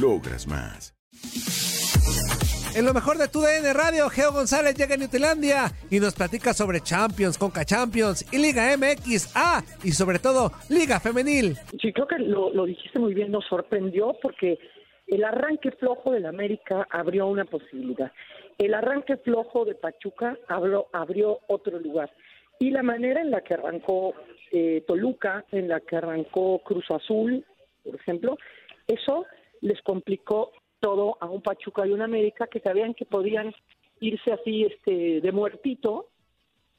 Logras más. En lo mejor de tu DN Radio, Geo González llega a Newtilandia y nos platica sobre Champions, Conca Champions y Liga MX, ah, y sobre todo Liga Femenil. Sí, creo que lo, lo dijiste muy bien, nos sorprendió porque el arranque flojo del América abrió una posibilidad. El arranque flojo de Pachuca abrió, abrió otro lugar. Y la manera en la que arrancó eh, Toluca, en la que arrancó Cruz Azul, por ejemplo, eso les complicó todo a un Pachuca y un América que sabían que podían irse así este de muertito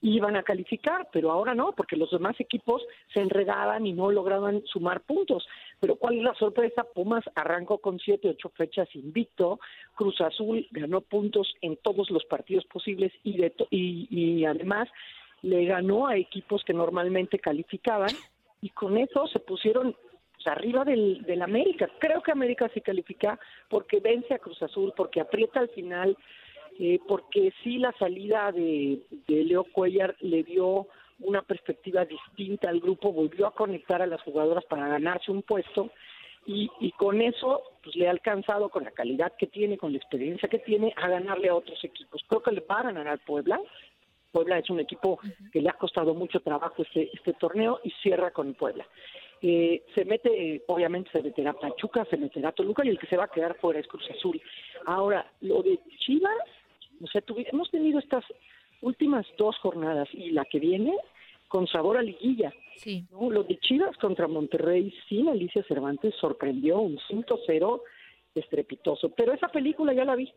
y iban a calificar, pero ahora no, porque los demás equipos se enredaban y no lograban sumar puntos. Pero ¿cuál es la sorpresa? Pumas arrancó con siete, ocho fechas invicto, Cruz Azul ganó puntos en todos los partidos posibles y, de to- y, y además le ganó a equipos que normalmente calificaban y con eso se pusieron pues, arriba del, del América. Creo que América sí califica porque vence a Cruz Azul, porque aprieta al final, eh, porque sí la salida de, de Leo Cuellar le dio una perspectiva distinta al grupo, volvió a conectar a las jugadoras para ganarse un puesto y, y con eso pues le ha alcanzado con la calidad que tiene, con la experiencia que tiene, a ganarle a otros equipos. Creo que le va a ganar al Puebla. Puebla es un equipo que le ha costado mucho trabajo este, este torneo y cierra con Puebla. Eh, se mete, obviamente se meterá Pachuca, se meterá Toluca y el que se va a quedar fuera es Cruz Azul. Ahora, lo de Chivas, o sea, hemos tenido estas últimas dos jornadas y la que viene con sabor a liguilla. Sí. ¿no? Lo de Chivas contra Monterrey sin Alicia Cervantes sorprendió un 5-0 estrepitoso, pero esa película ya la vi.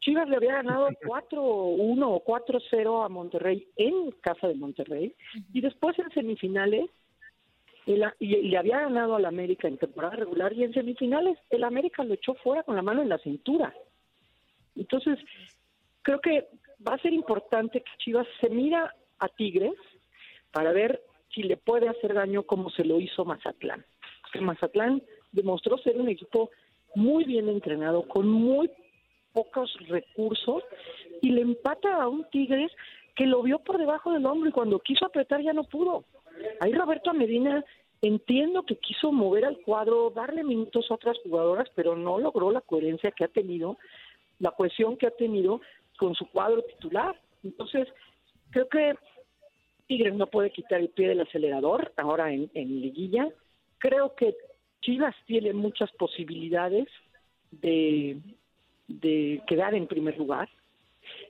Chivas le había ganado 4-1 o 4-0 a Monterrey en casa de Monterrey y después en semifinales y, y le había ganado al América en temporada regular y en semifinales el América lo echó fuera con la mano en la cintura. Entonces, creo que va a ser importante que Chivas se mira a Tigres para ver si le puede hacer daño como se lo hizo Mazatlán. Porque Mazatlán demostró ser un equipo muy bien entrenado, con muy pocos recursos, y le empata a un Tigres que lo vio por debajo del hombro y cuando quiso apretar ya no pudo. Ahí Roberto Medina entiendo que quiso mover al cuadro, darle minutos a otras jugadoras, pero no logró la coherencia que ha tenido, la cohesión que ha tenido con su cuadro titular. Entonces, creo que Tigres no puede quitar el pie del acelerador ahora en, en liguilla. Creo que Chivas tiene muchas posibilidades de, de quedar en primer lugar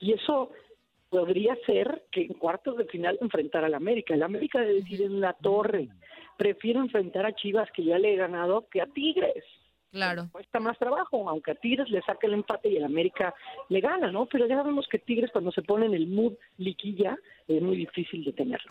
y eso podría ser que en cuartos de final enfrentar al América. El América debe decir en la torre, prefiero enfrentar a Chivas que ya le he ganado que a Tigres. Claro. Cuesta más trabajo, aunque a Tigres le saca el empate y el América le gana, ¿no? Pero ya sabemos que Tigres cuando se pone en el mood liquilla es muy difícil detenerlo.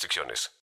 restricciones.